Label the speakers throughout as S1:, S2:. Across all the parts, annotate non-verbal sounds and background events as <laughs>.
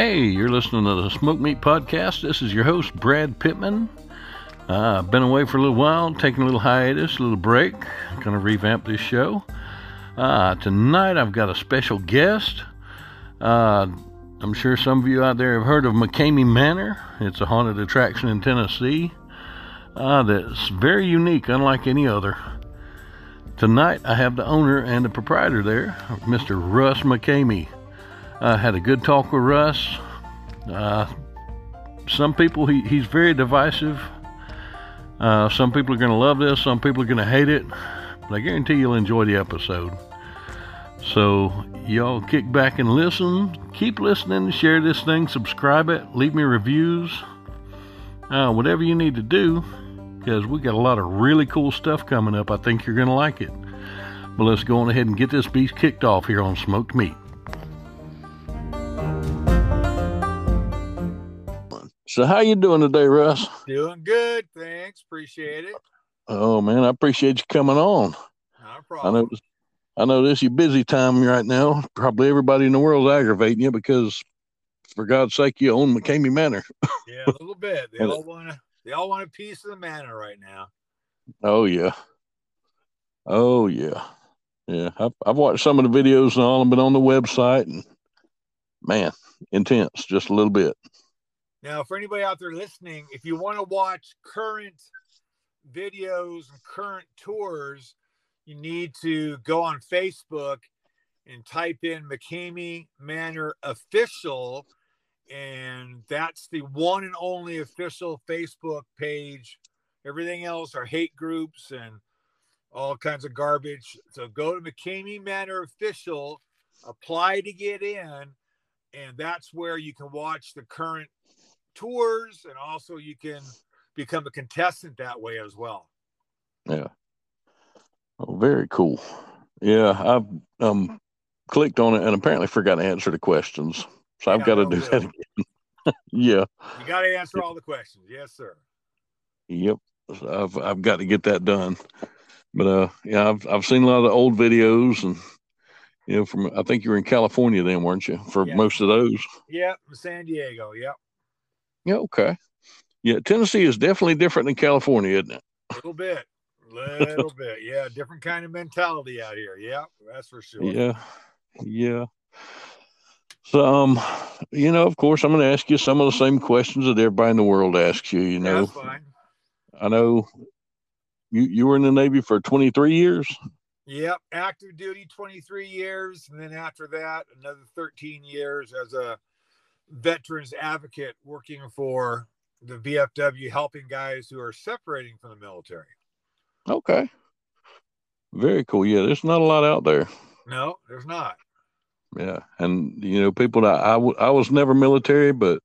S1: Hey, you're listening to the Smoked Meat Podcast. This is your host, Brad Pittman. Uh, I've been away for a little while, taking a little hiatus, a little break. Going to revamp this show. Uh, tonight, I've got a special guest. Uh, I'm sure some of you out there have heard of McKamey Manor. It's a haunted attraction in Tennessee uh, that's very unique, unlike any other. Tonight, I have the owner and the proprietor there, Mr. Russ McKamey. I had a good talk with Russ. Uh, some people, he, he's very divisive. Uh, some people are going to love this, some people are going to hate it. But I guarantee you'll enjoy the episode. So, y'all kick back and listen. Keep listening, share this thing, subscribe it, leave me reviews. Uh, whatever you need to do, because we got a lot of really cool stuff coming up. I think you're going to like it. But let's go on ahead and get this beast kicked off here on Smoked Meat. So how you doing today, Russ?
S2: Doing good, thanks. Appreciate it.
S1: Oh man, I appreciate you coming on.
S2: Not a
S1: I
S2: problem.
S1: know I know this is your busy time right now. Probably everybody in the world's aggravating you because for God's sake you own McKamey Manor.
S2: Yeah, a little bit. They <laughs> all want to. They all want a piece of the manor right now.
S1: Oh yeah. Oh yeah. Yeah. I've I've watched some of the videos and all and been on the website and man, intense just a little bit.
S2: Now, for anybody out there listening, if you want to watch current videos and current tours, you need to go on Facebook and type in McKamey Manor Official, and that's the one and only official Facebook page. Everything else are hate groups and all kinds of garbage. So go to McKamey Manor Official, apply to get in, and that's where you can watch the current tours and also you can become a contestant that way as well.
S1: Yeah. Oh, very cool. Yeah, I've um clicked on it and apparently forgot to answer the questions. So I've got to do that again. <laughs> yeah.
S2: You got to answer all the questions. Yes, sir.
S1: Yep. So I've I've got to get that done. But uh yeah, I've I've seen a lot of old videos and you know from I think you were in California then, weren't you? For
S2: Yeah.
S1: most of those.
S2: Yep, San Diego. Yep,
S1: Yeah, okay. Yeah, Tennessee is definitely different than California, isn't it?
S2: a little bit, <laughs> little bit. Yeah, different kind of mentality out here. Yep, that's for sure.
S1: Yeah. Yeah. So um, you know, of course I'm gonna ask you some of the same questions that everybody in the world asks you, you know.
S2: that's fine.
S1: I know you you were in the Navy for 23 years.
S2: Yep, active duty 23 years, and then after that, another 13 years as a veterans advocate working for the VFW, helping guys who are separating from the military.
S1: Okay. Very cool. Yeah, there's not a lot out there.
S2: No, there's not.
S1: Yeah, and you know, people that I, w- I was never military, but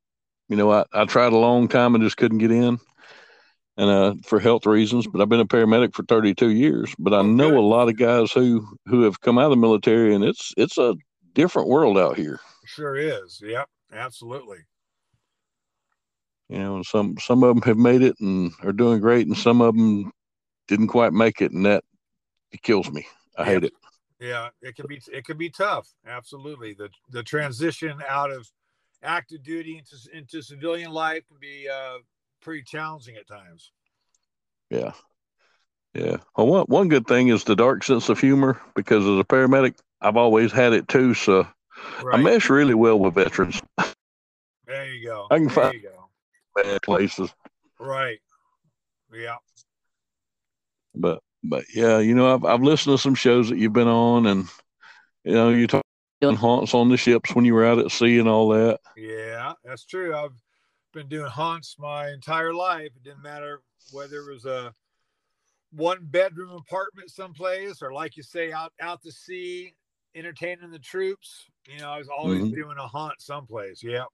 S1: you know, I, I tried a long time and just couldn't get in, and uh, for health reasons. But I've been a paramedic for 32 years. But I
S2: Oh,
S1: know a lot of guys who who have come out of the military, and it's it's a different world out here.
S2: Sure is. Yep, absolutely.
S1: You know, and some some of them have made it and are doing great, and some of them didn't quite make it, and that it kills me. I hate it.
S2: Yeah, it can be it can be tough. Absolutely. The the transition out of active duty into into civilian life can be uh, pretty challenging at times.
S1: Yeah. Yeah. Well, one, one good thing is the dark sense of humor because as a paramedic, I've always had it too. So I mesh really well with veterans, <laughs>
S2: go.
S1: I can
S2: there
S1: find-
S2: you go.
S1: bad places.
S2: Right. Yeah.
S1: But, but yeah, you know, I've, I've listened to some shows that you've been on and, you know, you talk doing haunts on the ships when you were out at sea and all that.
S2: Yeah, that's true. I've been doing haunts my entire life. It didn't matter whether it was a one bedroom apartment someplace or like you say out out to sea entertaining the troops. You know, I was always
S1: Mhm.
S2: doing a haunt someplace. Yeah.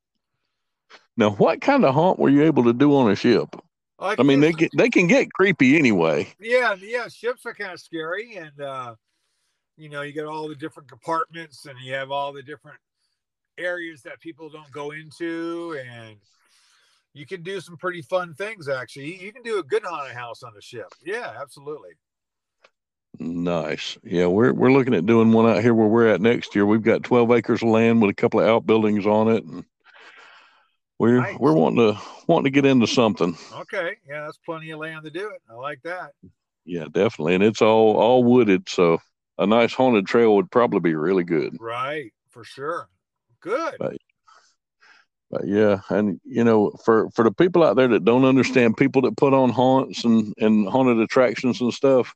S1: Now, what kind of haunt were you able to do on a ship?
S2: Like
S1: I mean, they get, they can get creepy anyway.
S2: yeah, yeah, ships are kind of scary and uh you know, you got all the different compartments and you have all the different areas that people don't go into and you can do some pretty fun things actually. You can do a good haunted house on a ship. Yeah, absolutely.
S1: Nice. Yeah, we're we're looking at doing one out here where we're at next year. We've got 12 acres of land with a couple of outbuildings on it, and we're
S2: Nice.
S1: we're wanting to wanting to get into something.
S2: Okay, yeah, that's plenty of land to do it. I like that.
S1: Yeah, definitely, and it's all all wooded, so a nice haunted trail would probably be really good.
S2: Right, for sure. Good.
S1: But- But yeah, and you know, for for the people out there that don't understand, people that put on haunts and and haunted attractions and stuff,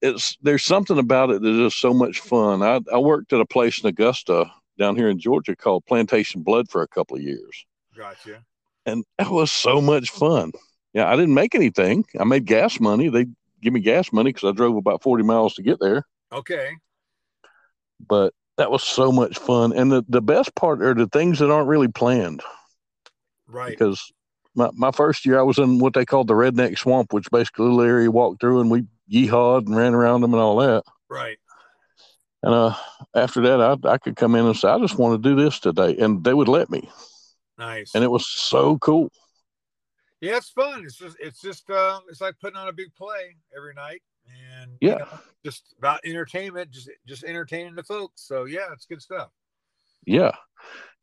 S1: it's there's something about it that is so much fun. I I worked at a place in Augusta down here in Georgia called Plantation Blood for a couple of years,
S2: Gotcha.
S1: and that was so much fun. Yeah, I didn't make anything. I made gas money. They give me gas money because I drove about forty miles to get there.
S2: Okay.
S1: But that was so much fun, and the the best part are the things that aren't really planned.
S2: Right.
S1: because my, my first year I was in what they called the redneck swamp, which basically little area walked through and we yeehawed and ran around them and all that.
S2: Right.
S1: And uh, after that, I, I could come in and say, I just want to do this today. And they would let me.
S2: Nice.
S1: And it was so cool.
S2: yeah, it's fun. It's just it's just uh it's like putting on a big play every night and you
S1: Yeah.
S2: know, just about entertainment, just just entertaining the folks. So yeah, it's good stuff.
S1: Yeah.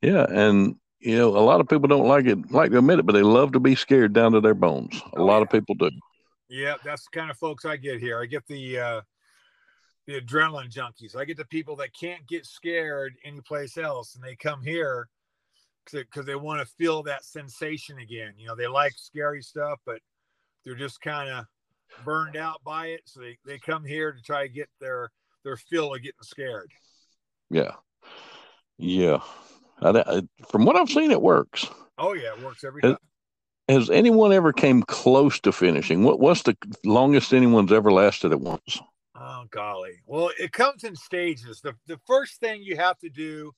S1: Yeah. And, you know, a lot of people don't like it, like to admit it, but they love to be scared down to their bones. A
S2: Oh,
S1: lot of people do.
S2: Yeah, that's the kind of folks I get here. I get the uh the adrenaline junkies. I get the people that can't get scared anyplace else and they come here because they want to feel that sensation again. You know, they like scary stuff, but they're just kind of burned out by it. So they, they come here to try to get their their fill of getting scared.
S1: Yeah. Yeah. I, I- from what I've seen, it works.
S2: Oh yeah, it works every time.
S1: Has anyone ever came close to finishing? What what's the longest anyone's ever lasted at once?
S2: Oh golly. Well, it comes in stages. The the first thing you have to do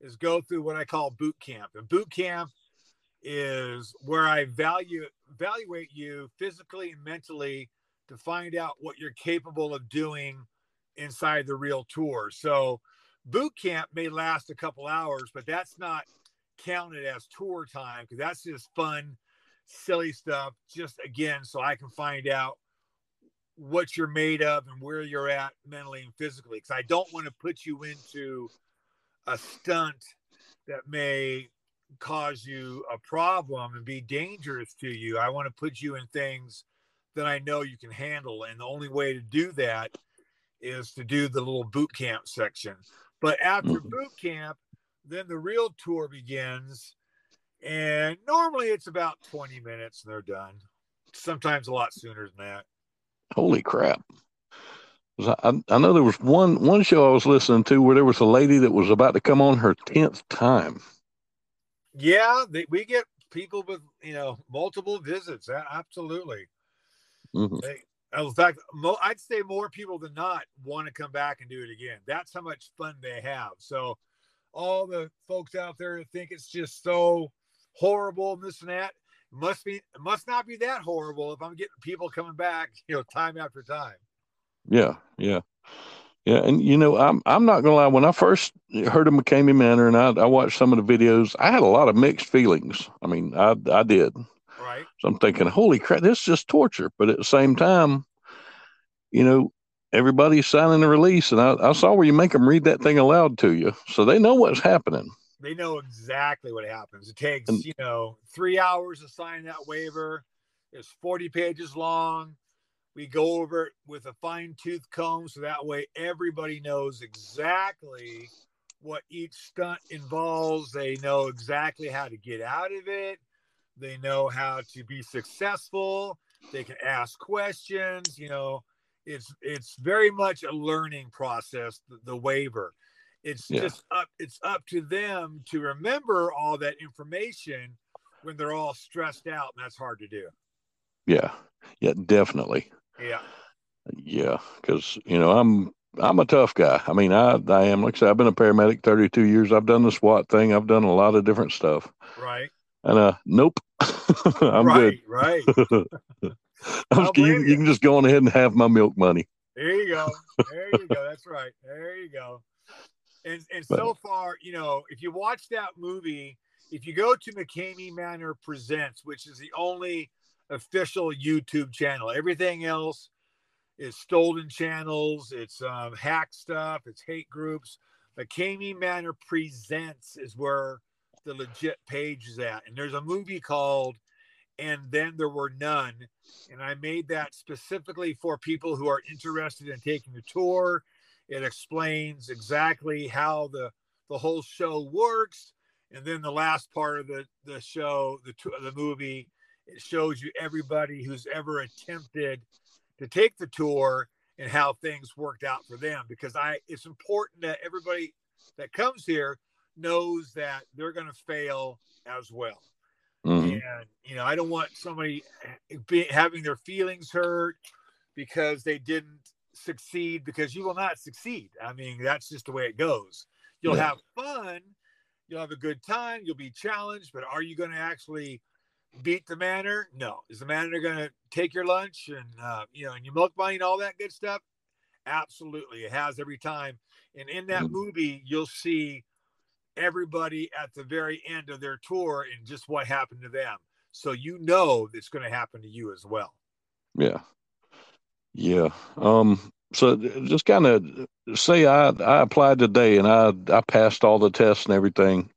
S2: is go through what I call boot camp. And boot camp is where I value evaluate you physically and mentally to find out what you're capable of doing inside the real tour. So boot camp may last a couple hours, but that's not counted as tour time because that's just fun, silly stuff. Just again, so I can find out what you're made of and where you're at mentally and physically. Because I don't want to put you into a stunt that may cause you a problem and be dangerous to you. I want to put you in things that I know you can handle. And the only way to do that is to do the little boot camp section. But after
S1: Mhm.
S2: boot camp, then the real tour begins. And normally it's about 20 minutes and they're done. Sometimes a lot sooner than that.
S1: Holy crap! I, I know there was one one show I was listening to where there was a lady that was about to come on her tenth time.
S2: Yeah, they, we get people with you know multiple visits. Absolutely.
S1: Mhm.
S2: They, in fact, mo- I'd say more people than not want to come back and do it again. That's how much fun they have. So, all the folks out there that think it's just so horrible and this and that must be must not be that horrible if I'm getting people coming back, you know, time after time.
S1: Yeah, yeah, yeah. And you know, I'm I'm not gonna lie. When I first heard of McKamey Manor and I, I watched some of the videos, I had a lot of mixed feelings. I mean, I I did.
S2: Right?
S1: So I'm thinking, holy crap, this is just torture. But at the same time, you know, everybody's signing a release, and I, I saw where you make them read that thing aloud to you, so they know what's happening.
S2: they know exactly what happens. It takes,
S1: And-
S2: you know, three hours to sign that waiver. It's 40 pages long. We go over it with a fine tooth comb so that way everybody knows exactly what each stunt involves. They know exactly how to get out of it. They know how to be successful. They can ask questions. You know, it's it's very much a learning process. The, the waiver it's
S1: Yeah.
S2: just up it's up to them to remember all that information when they're all stressed out and that's hard to do
S1: Yeah, yeah, definitely.
S2: yeah
S1: Yeah, because you know I'm I'm a tough guy. I mean, I I am like I said, I've been a paramedic 32 years. I've done the SWAT thing. I've done a lot of different stuff.
S2: right
S1: And uh, nope, <laughs> I'm
S2: right right. <laughs>
S1: I'm you, you
S2: you.
S1: can just go on ahead and have my milk money.
S2: there you go there you go that's right there you go and and so far you know if you watch that movie if you go to mckamey manor presents which is the only official youtube channel everything else is stolen channels it's um, hack stuff it's hate groups mckamey manor presents is where the legit page is at. And there's a movie called And Then There Were None. And I made that specifically for people who are interested in taking the tour. It explains exactly how the the whole show works. And then the last part of the, the show, the, the movie, it shows you everybody who's ever attempted to take the tour and how things worked out for them because I it's important that everybody that comes here knows that they're going to fail as well. Mm-hmm. And you know, I don't want somebody be, having their feelings hurt because they didn't succeed because you will not succeed. I mean, that's just the way it goes. You'll yeah. have fun, you'll have a good time, you'll be challenged, but are you going to actually beat the manor? No. Is the manor going to take your lunch and uh, you know and your milk money and all that good stuff? Absolutely, it has every time. And in that mm-hmm. movie, you'll see everybody at the very end of their tour and just what happened to them. So you know it's going to happen to you as well.
S1: Yeah. Yeah. Um, so just kind of say I, I applied today and I, I passed all the tests and everything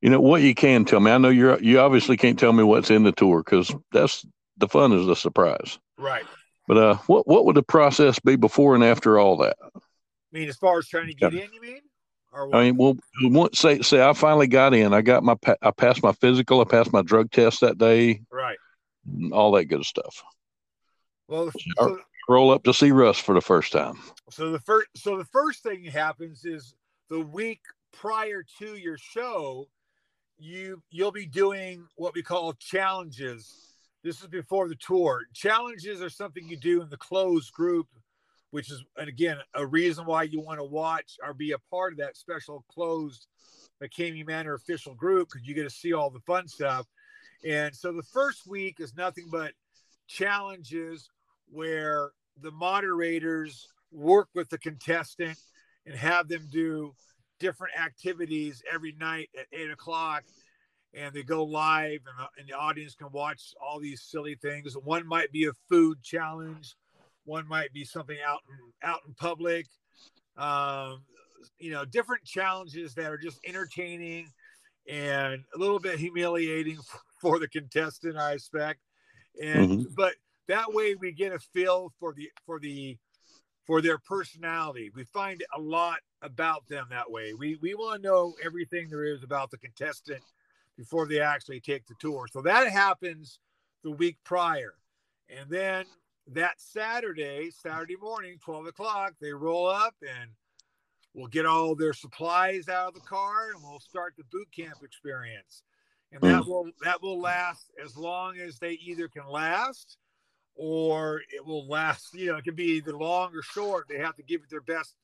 S1: you know what you can tell me. I know you're you obviously can't tell me what's in the tour because that's the fun is the surprise.
S2: Right.
S1: But uh, what what would the process be before and after all that? I
S2: mean, as far as trying to get in, you mean?
S1: I mean, well, say say I finally got in. I got my I passed my physical. I passed my drug test that day.
S2: Right.
S1: All that good stuff.
S2: Well, so,
S1: roll up to see Russ for the first time.
S2: So the first so the first thing happens is the week prior to your show, you you'll be doing what we call challenges. This is before the tour. Challenges are something you do in the closed group, which is and again a reason why you want to watch or be a part of that special closed McKamey Manor official group because you get to see all the fun stuff. And so the first week is nothing but challenges where the moderators work with the contestant and have them do different activities every night at eight o'clock and they go live and the, and the, audience can watch all these silly things one might be a food challenge one might be something out in out in public um, you know different challenges that are just entertaining and a little bit humiliating <laughs> for the contestant i expect and mm-hmm. but that way we get a feel for the for the for their personality. We find a lot about them that way. We we want to know everything there is about the contestant before they actually take the tour. So that happens the week prior. And then that Saturday, Saturday morning, 12 o'clock, they roll up and we'll get all their supplies out of the car and we'll start the boot camp experience. And that mm. will that will last as long as they either can last or it will last. You know, it can be either long or short. They have to give it their best,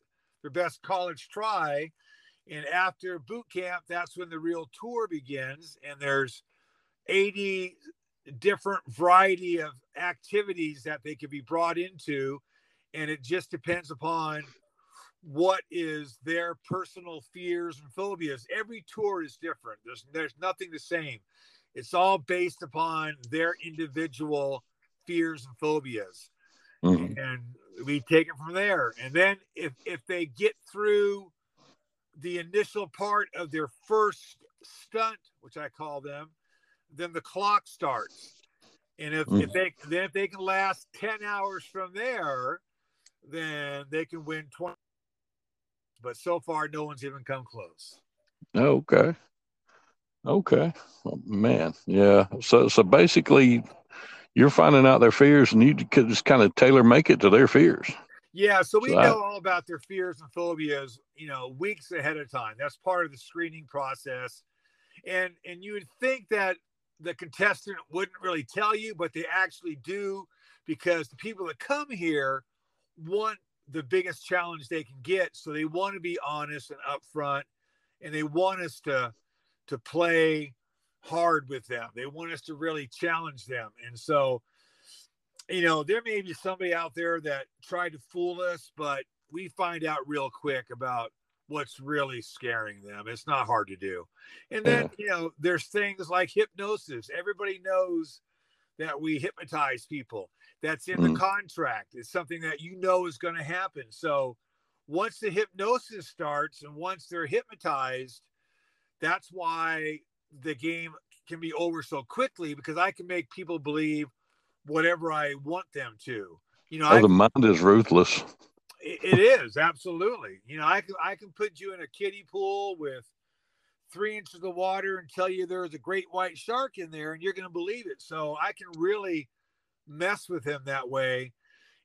S2: their best college try. And after boot camp, that's when the real tour begins. And there's 80 different variety of activities that they can be brought into. And it just depends upon what is their personal fears and phobias. Every tour is different. There's there's nothing the same. It's all based upon their individual fears and phobias. Mm-hmm. And we take it from there. And then if if they get through the initial part of their first stunt, which I call them, then the clock starts. And if, mm-hmm. if they then if they can last 10 hours from there, then they can win 20. But so far no one's even come close.
S1: Okay. Okay. Oh, man. Yeah. So so basically you're finding out their fears and you could just kind of tailor make it to their fears.
S2: Yeah, so we so know I, all about their fears and phobias, you know, weeks ahead of time. That's part of the screening process. And and you would think that the contestant wouldn't really tell you, but they actually do because the people that come here want the biggest challenge they can get. So they want to be honest and upfront and they want us to to play hard with them. They want us to really challenge them. And so, you know, there may be somebody out there that tried to fool us, but we find out real quick about what's really scaring them. It's not hard to do. And then, you know, there's things like hypnosis. Everybody knows that we hypnotize people. That's in mm. the contract. It's something that you know is going to happen. So once the hypnosis starts and once they're hypnotized, that's why the game can be over so quickly because I can make people believe whatever I want them to. You know,
S1: oh,
S2: I,
S1: the mind is ruthless.
S2: it it is absolutely. You know, I can I can put you in a kiddie pool with three inches of water and tell you there's a great white shark in there, and you're going to believe it. So I can really mess with him that way,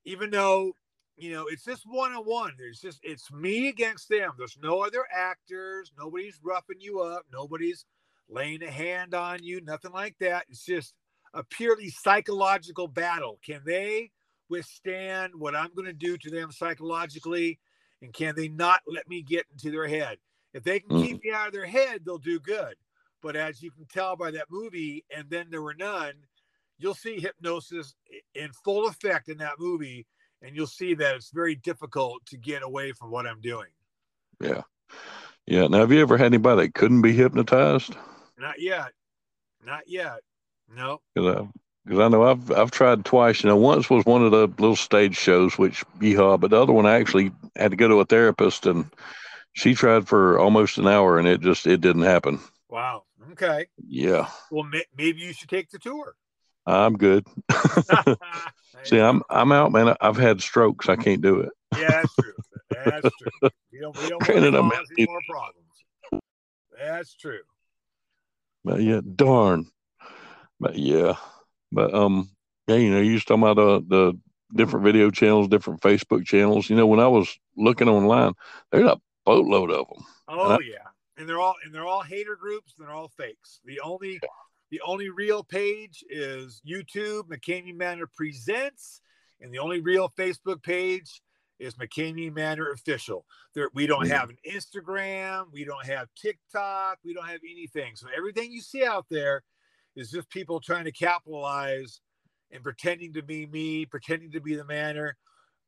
S2: even though you know it's just one on one. There's just it's me against them. There's no other actors. Nobody's roughing you up. Nobody's laying a hand on you. Nothing like that. It's just a purely psychological battle. Can they withstand what I'm going to do to them psychologically? And can they not let me get into their head? If they can keep mm. me out of their head, they'll do good. But as you can tell by that movie, and then there were none, you'll see hypnosis in full effect in that movie, and you'll see that it's very difficult to get away from what I'm doing.
S1: Yeah. Yeah. Now, have you ever had anybody that couldn't be hypnotized?
S2: Not yet. Not yet. No.
S1: Because I, I know I've I've tried twice. You know, once was one of the little stage shows, which yeehaw, but the other one I actually had to go to a therapist, and she tried for almost an hour, and it just it didn't happen.
S2: Wow. Okay.
S1: Yeah,
S2: Well, may- maybe you should take the tour.
S1: I'm good. <laughs> <laughs> See, I'm I'm out, man. I've had strokes. I can't do it.
S2: Yeah, that's true. That's true. <laughs> We don't, we don't want
S1: Granted,
S2: to
S1: I'm
S2: cause any more problems. That's true.
S1: But yeah, darn. But yeah, but um, yeah, you know, you was talking about uh, the different video channels, different Facebook channels. You know, when I was looking online, there's a boatload of them.
S2: Oh
S1: I-
S2: yeah, and they're all and they're all hater groups. And they're all fakes. The only the only real page is YouTube McKamey Manor presents, and the only real Facebook page is McKamey Manor official. There, we don't have an Instagram, we don't have TikTok, we don't have anything. So everything you see out there is just people trying to capitalize and pretending to be me, pretending to be the manor.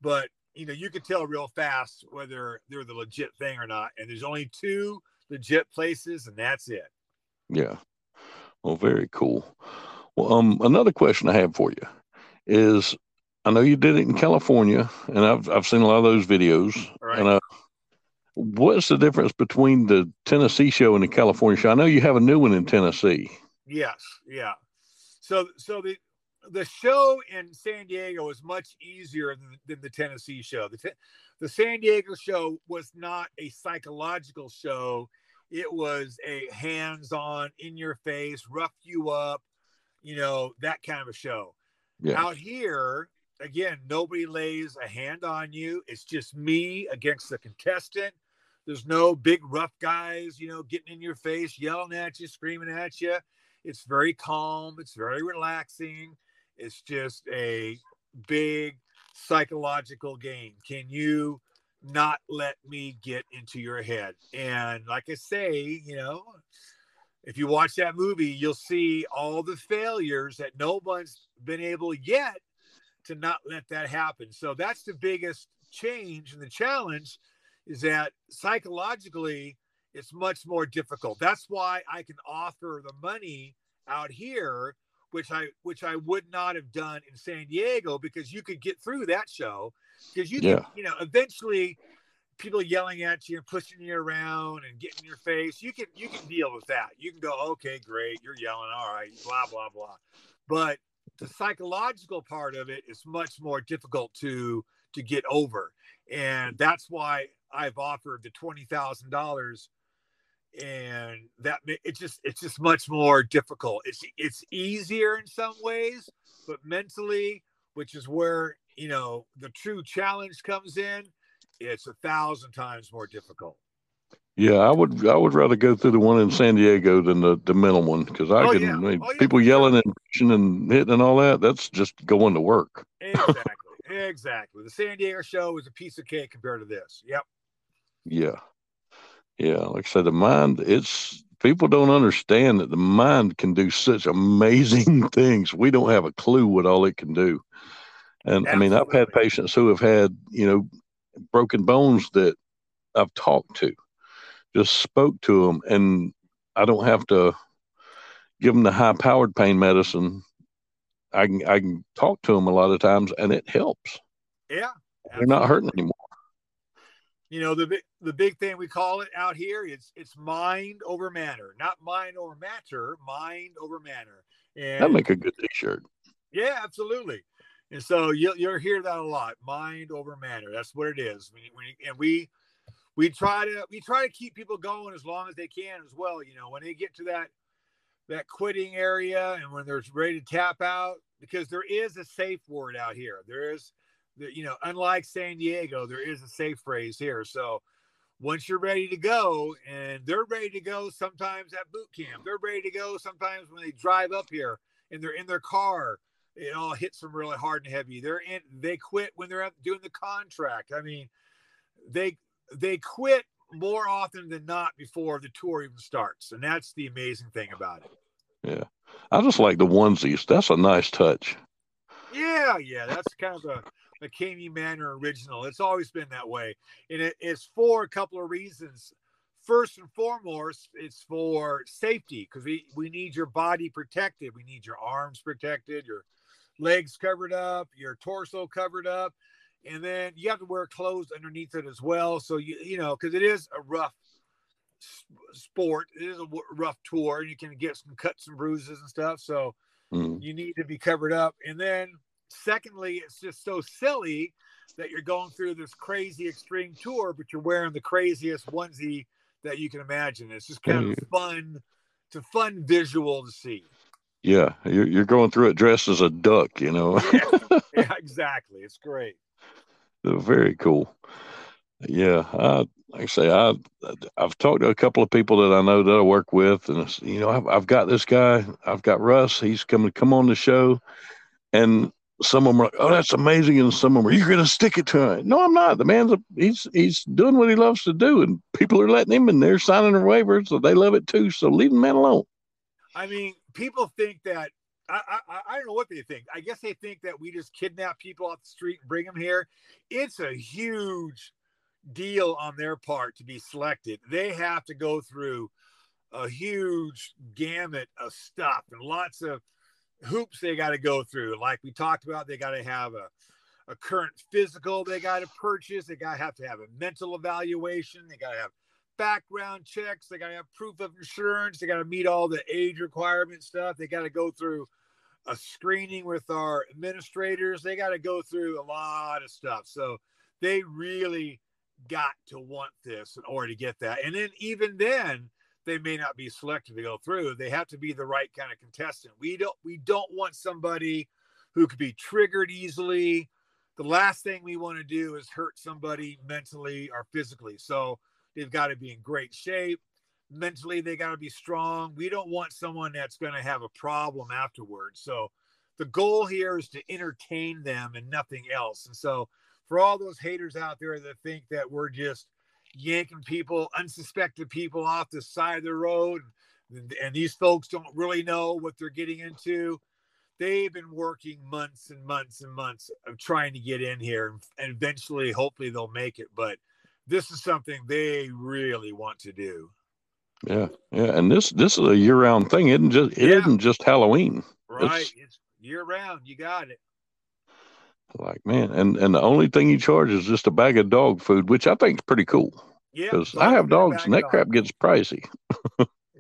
S2: But you know, you can tell real fast whether they're the legit thing or not. And there's only two legit places, and that's it.
S1: Yeah. Well, very cool. Well, um, another question I have for you is, I know you did it in California, and I've I've seen a lot of those videos.
S2: Right.
S1: And uh, what's the difference between the Tennessee show and the California show? I know you have a new one in Tennessee.
S2: Yes, yeah. So so the the show in San Diego is much easier than, than the Tennessee show. The te- the San Diego show was not a psychological show. It was a hands-on, in your face, rough you up, you know, that kind of a show.
S1: Yeah.
S2: Out here, again, nobody lays a hand on you. It's just me against the contestant. There's no big rough guys, you know, getting in your face, yelling at you, screaming at you. It's very calm. It's very relaxing. It's just a big psychological game. Can you not let me get into your head? And like I say, you know, if you watch that movie, you'll see all the failures that no one's been able yet to not let that happen. So that's the biggest change and the challenge is that psychologically it's much more difficult. That's why I can offer the money out here which I which I would not have done in San Diego because you could get through that show because you
S1: Yeah.
S2: can, you know eventually people yelling at you and pushing you around and getting in your face you can you can deal with that you can go okay great you're yelling all right blah blah blah but the psychological part of it is much more difficult to to get over. And that's why I've offered the twenty thousand dollars. And that it's just it's just much more difficult. It's it's easier in some ways but mentally which is where you know the true challenge comes in it's a thousand times more difficult
S1: Yeah, I would I would rather go through the one in San Diego than the, the mental one because I
S2: Oh,
S1: can
S2: yeah.
S1: I mean,
S2: Oh, yeah,
S1: people yelling and pushing and hitting and all that. That's just going to work.
S2: exactly exactly the san diego show is a piece of cake compared to this yep
S1: Yeah, yeah. Like I said, the mind. It's people don't understand that the mind can do such amazing <laughs> things. We don't have a clue what all it can do. And I mean, I've had patients who have had you know broken bones that I've talked to, just spoke to them, and I don't have to give them the high powered pain medicine. I can I can talk to them a lot of times, and it helps.
S2: yeah
S1: They're not hurting anymore.
S2: you know the big the big thing we call it out here is it's mind over matter, not mind over matter, mind over matter.
S1: And that make a good T-shirt.
S2: Yeah, absolutely. And so you'll you'll hear that a lot. Mind over matter. That's what it is. When, when, and we we try to we try to keep people going as long as they can as well. You know, when they get to that that quitting area and when they're ready to tap out, because there is a safe word out here. There is, you know, unlike San Diego, there is a safe phrase here. So once you're ready to go, and they're ready to go sometimes at boot camp, they're ready to go sometimes when they drive up here and they're in their car. It all hits them really hard and heavy. They're in. They quit when they're doing the contract. I mean, they they quit more often than not before the tour even starts, and that's the amazing thing about it.
S1: Yeah, I just like the onesies. That's a nice touch.
S2: Yeah, yeah, that's kind of a McKamey Manor original. It's always been that way, and it, it's for a couple of reasons. First and foremost, it's for safety because we we need your body protected. We need your arms protected, your legs covered up, your torso covered up, and then you have to wear clothes underneath it as well. So you you know because it is a rough sport. It is a rough tour, and you can get some cuts and bruises and stuff. So mm. you need to be covered up. And then, secondly, it's just so silly that you're going through this crazy extreme tour, but you're wearing the craziest onesie that you can imagine. It's just kind of fun. It's a fun visual to see.
S1: Yeah, you're you're going through it dressed as a duck, you know.
S2: yeah, <laughs> <laughs> yeah, exactly. It's great.
S1: Very cool. Yeah, I, like I say, I I've talked to a couple of people that I know that I work with, and you know, I've, I've got this guy, I've got Russ. He's coming to come on the show, and some of them are like, "Oh, that's amazing," and some of them are, "You're going to stick it to him." No, I'm not. The man's a, he's he's doing what he loves to do, and people are letting him, and they're signing their waivers, so they love it too. So leave the man alone.
S2: I mean, people think that I, I, I don't know what they think. I guess they think that we just kidnap people off the street and bring them here. It's a huge deal on their part to be selected. They have to go through a huge gamut of stuff and lots of hoops they got to go through. Like we talked about, they got to have a, a current physical they got to purchase. They got to have to have a mental evaluation. They got to have background checks. They got to have proof of insurance. They got to meet all the age requirement stuff. They got to go through a screening with our administrators. They got to go through a lot of stuff. So they really got to want this in order to get that. And then even then, they may not be selected to go through. They have to be the right kind of contestant. We don't we don't want somebody who could be triggered easily. The last thing we want to do is hurt somebody mentally or physically. So they've got to be in great shape. Mentally, they got to be strong. We don't want someone that's going to have a problem afterwards. So the goal here is to entertain them and nothing else. And so for all those haters out there that think that we're just yanking people, unsuspected people off the side of the road, and, and these folks don't really know what they're getting into. They've been working months and months and months of trying to get in here, and eventually, hopefully, they'll make it. But this is something they really want to do.
S1: Yeah, yeah, and this this is a year round thing. It isn't just it yeah. not just Halloween.
S2: Right, it's, it's year round. You got it.
S1: Like man, and and the only thing you charge is just a bag of dog food, which I think is pretty cool. Yeah, because I have dogs and that crap gets pricey.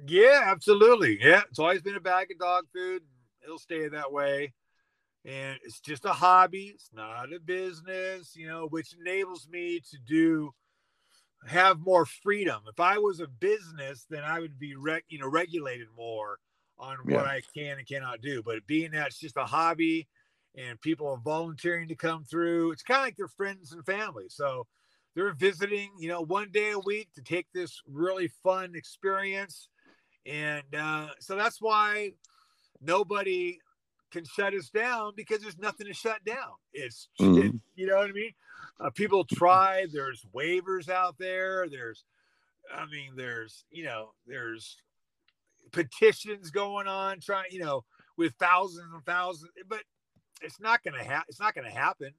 S2: yeah, absolutely. Yeah, it's always been a bag of dog food. It'll stay that way, and it's just a hobby. It's not a business, you know, which enables me to do have more freedom. If I was a business, then I would be rec- you know regulated more on what yeah. I can and cannot do. But being that it's just a hobby and people are volunteering to come through. It's kind of like their friends and family. So they're visiting, you know, one day a week to take this really fun experience. And uh, so that's why nobody can shut us down because there's nothing to shut down. It's, mm-hmm. it, you know what I mean? Uh, people try, there's waivers out there. There's, I mean, there's, you know, there's petitions going on, trying, you know, with thousands and thousands, but it's not going to happen. It's not going to happen.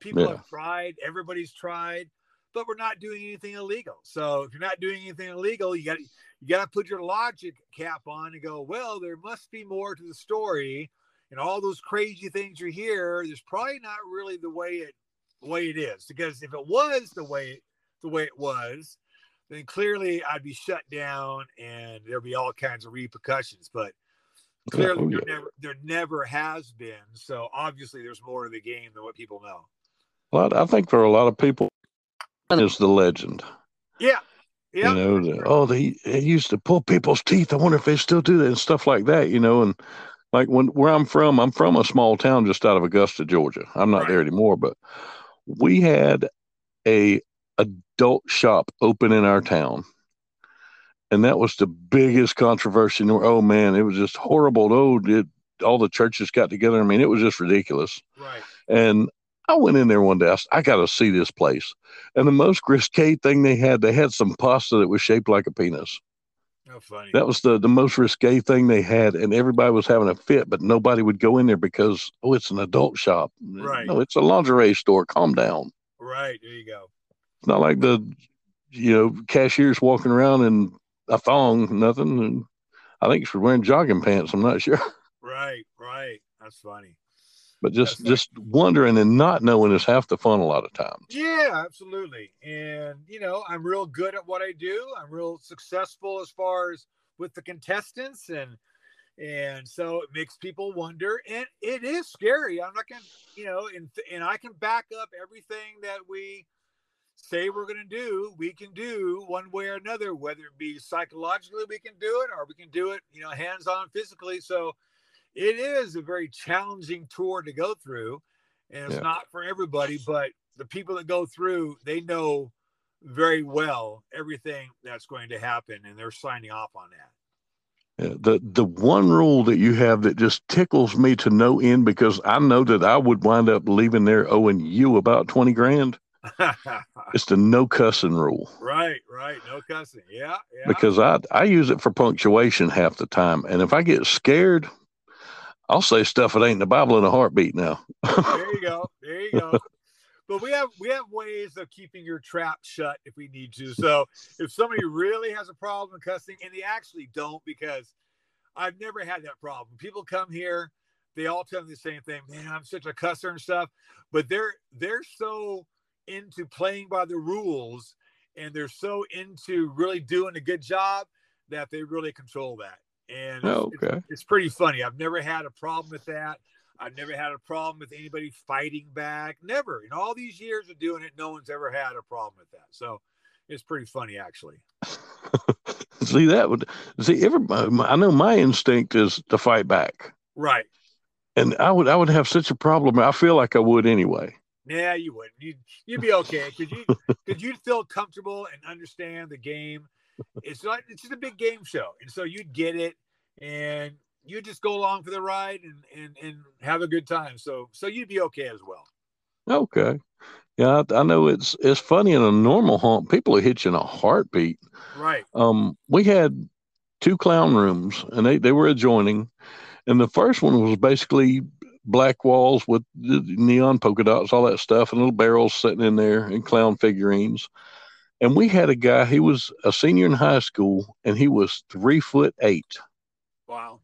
S2: People yeah. have tried. Everybody's tried, but we're not doing anything illegal. So if you're not doing anything illegal, you got you got to put your logic cap on and go. Well, there must be more to the story, and all those crazy things you hear. There's probably not really the way it the way it is because if it was the way the way it was, then clearly I'd be shut down and there'd be all kinds of repercussions. But clearly,
S1: Oh,
S2: there, never, there never has been. So obviously, there's more to the game than what people know.
S1: Well, I think for a lot of people, is the legend.
S2: Yeah. Yeah.
S1: You know, the, oh, they, they used to pull people's teeth. I wonder if they still do that and stuff like that. You know, and like when where I'm from, I'm from a small town just out of Augusta, Georgia. I'm not
S2: Right.
S1: there anymore, but we had a adult shop open in our town. And that was the biggest controversy. Oh man, it was just horrible. Oh, did all the churches got together? I mean, it was just ridiculous.
S2: right.
S1: And I went in there one day. I got to see this place. And the most risque thing they had, they had some pasta that was shaped like a penis.
S2: No funny.
S1: That was the, the most risque thing they had. And everybody was having a fit, but nobody would go in there because, oh, it's an adult shop.
S2: Right.
S1: No, it's a lingerie store. Calm down.
S2: right. There you go.
S1: It's not like the, you know, cashiers walking around in a thong, nothing. And I think she's wearing jogging pants. I'm not sure. <laughs>
S2: Right. Right. That's funny.
S1: But just
S2: That's right.
S1: just wondering and not knowing is half the fun a lot of times.
S2: Yeah, absolutely. And you know, I'm real good at what I do. I'm real successful as far as with the contestants and and so it makes people wonder and it is scary. I'm not to, you know, and and I can back up everything that we say we're going to do, we can do one way or another whether it be psychologically we can do it or we can do it, you know, hands-on physically. So it is a very challenging tour to go through and it's
S1: Yeah.
S2: not for everybody but the people that go through they know very well everything that's going to happen and they're signing off on
S1: that the the one rule that you have that just tickles me to no end because I know that I would wind up leaving there owing you about twenty grand. <laughs> It's the no cussing rule
S2: right right no cussing yeah yeah
S1: because I I use it for punctuation half the time, and if I get scared, I'll say stuff that ain't in the Bible in a heartbeat. Now,
S2: there you go. There you go. <laughs> But we have we have ways of keeping your trap shut if we need to. So if somebody really has a problem cussing and they actually don't because i've never had that problem. People come here they all tell me the same thing man i'm such a cusser and stuff. But they're they're so into playing by the rules and they're so into really doing a good job that they really control that and it's-
S1: Oh, okay.
S2: it's pretty funny i've never had a problem with that I've never had a problem with anybody fighting back. Never. In all these years of doing it, no one's ever had a problem with that. So it's pretty funny, actually. <laughs>
S1: see that would see everybody. I know my instinct is to fight back,
S2: Right.
S1: and I would I would have such a problem. I feel like I would anyway.
S2: Yeah, you wouldn't. You'd, you'd be okay because you <laughs> because you'd feel comfortable and understand the game. It's not. It's just a big game show, and so you'd get it, and you'd just go along for the ride and and and have a good time. So so you'd be okay as well.
S1: Okay. Yeah, I, I know it's it's funny in a normal haunt, people will hit you in a heartbeat.
S2: Right.
S1: Um, we had two clown rooms, and they they were adjoining, and the first one was basically black walls with the neon polka dots, all that stuff, and little barrels sitting in there, and clown figurines. And we had a guy. He was a senior in high school, and he was three foot eight.
S2: Wow.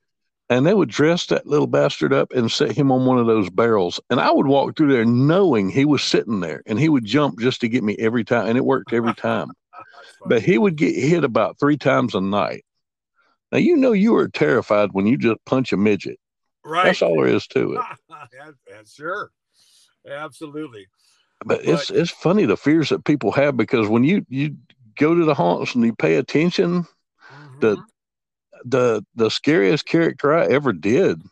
S1: and they would dress that little bastard up and set him on one of those barrels. And I would walk through there knowing he was sitting there and he would jump just to get me every time. And it worked every <laughs> time. But he would get hit about three times a night. Now, you know, you are terrified when you just punch a midget.
S2: right.
S1: That's all there is to it. <laughs>
S2: yeah, sure. Absolutely.
S1: But it's, it's funny the fears that people have because when you, you go to the haunts and you pay attention, The-
S2: Mhm.
S1: the the scariest character I ever did.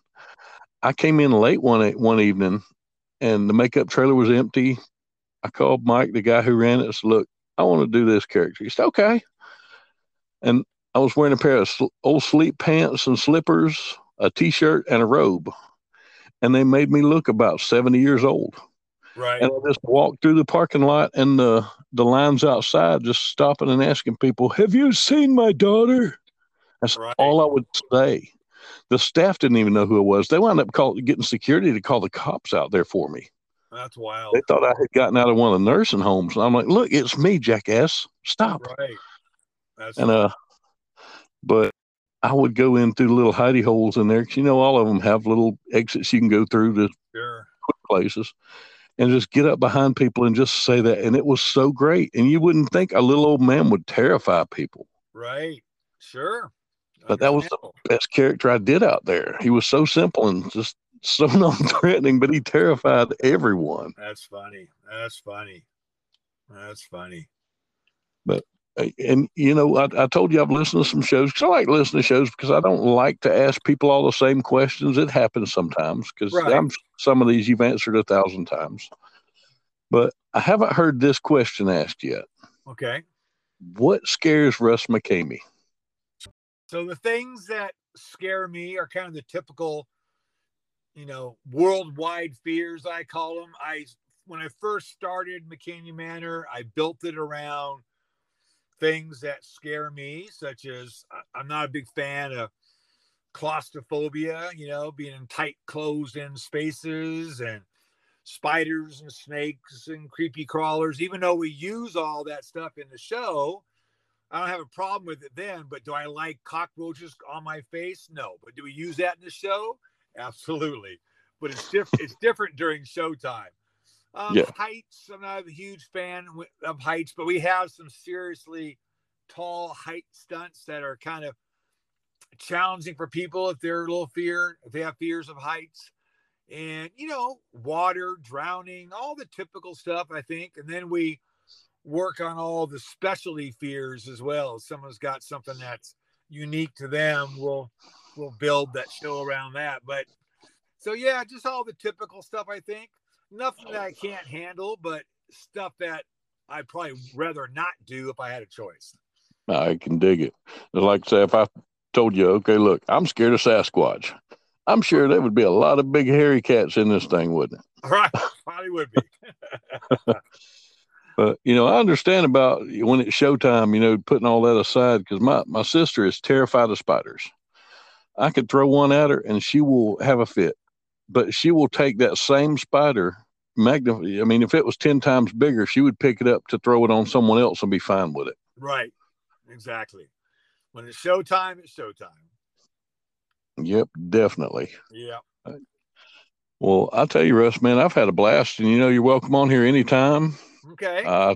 S1: I came in late one one evening, and the makeup trailer was empty. I called Mike, the guy who ran it. and said, Look, I want to do this character. He said, "Okay." And I was wearing a pair of sl- old sleep pants and slippers, a t-shirt, and a robe, and they made me look about seventy years old.
S2: Right.
S1: And I just walked through the parking lot and the the lines outside, just stopping and asking people, "Have you seen my daughter?" That's
S2: Right.
S1: all I would say. The staff didn't even know who it was. They wound up call, getting security to call the cops out there for me.
S2: That's wild.
S1: They thought I had gotten out of one of the nursing homes. And I'm like, "Look, it's me, jackass! Stop!"
S2: Right. That's
S1: And uh, but I would go in through little hidey holes in there because you know all of them have little exits you can go through to
S2: sure.
S1: places. And just get up behind people and just say that. And it was so great. And you wouldn't think a little old man would terrify people.
S2: Right. Sure.
S1: But that was the best character I did out there. He was so simple and just so <laughs> non-threatening, but he terrified everyone.
S2: That's funny. That's funny. That's funny.
S1: But and you know, I, I told you I've listened to some shows because I like listening to shows because I don't like to ask people all the same questions. It happens sometimes because right. some of these you've answered a thousand times, but I haven't heard this question asked yet.
S2: Okay.
S1: What scares Russ McKamey?
S2: So the things that scare me are kind of the typical, you know, worldwide fears. I call them. I when I first started McKamey Manor, I built it around things that scare me, such as I'm not a big fan of claustrophobia, you know, being in tight, closed in spaces and spiders and snakes and creepy crawlers. Even though we use all that stuff in the show, I don't have a problem with it then. But do I like cockroaches on my face? No. But do we use that in the show? Absolutely. But it's different. it's different during showtime. Um, yeah. Heights. I'm not a huge fan of heights, but we have some seriously tall height stunts that are kind of challenging for people if they're a little fear, if they have fears of heights. And, you know, water, drowning, all the typical stuff, I think. And then we work on all the specialty fears as well. If someone's got something that's unique to them, we'll we'll build that show around that. But so yeah, just all the typical stuff I think nothing that I can't handle, but stuff that I'd probably rather not do if I had a choice.
S1: I can dig it. Like I say, if I told you, okay, look, I'm scared of Sasquatch, I'm sure there would be a lot of big hairy cats in this thing, wouldn't
S2: it? <laughs> Right, probably would be. <laughs>
S1: but you know, I understand about when it's showtime. You know, putting all that aside because my my sister is terrified of spiders. I could throw one at her and she will have a fit but she will take that same spider magnify i mean if it was 10 times bigger she would pick it up to throw it on someone else and be fine with it.
S2: Right. Exactly. When it's showtime it's showtime.
S1: Yep definitely.
S2: Yeah
S1: well i'll tell you russ man i've had a blast and you know you're welcome on here anytime.
S2: Okay.
S1: Uh,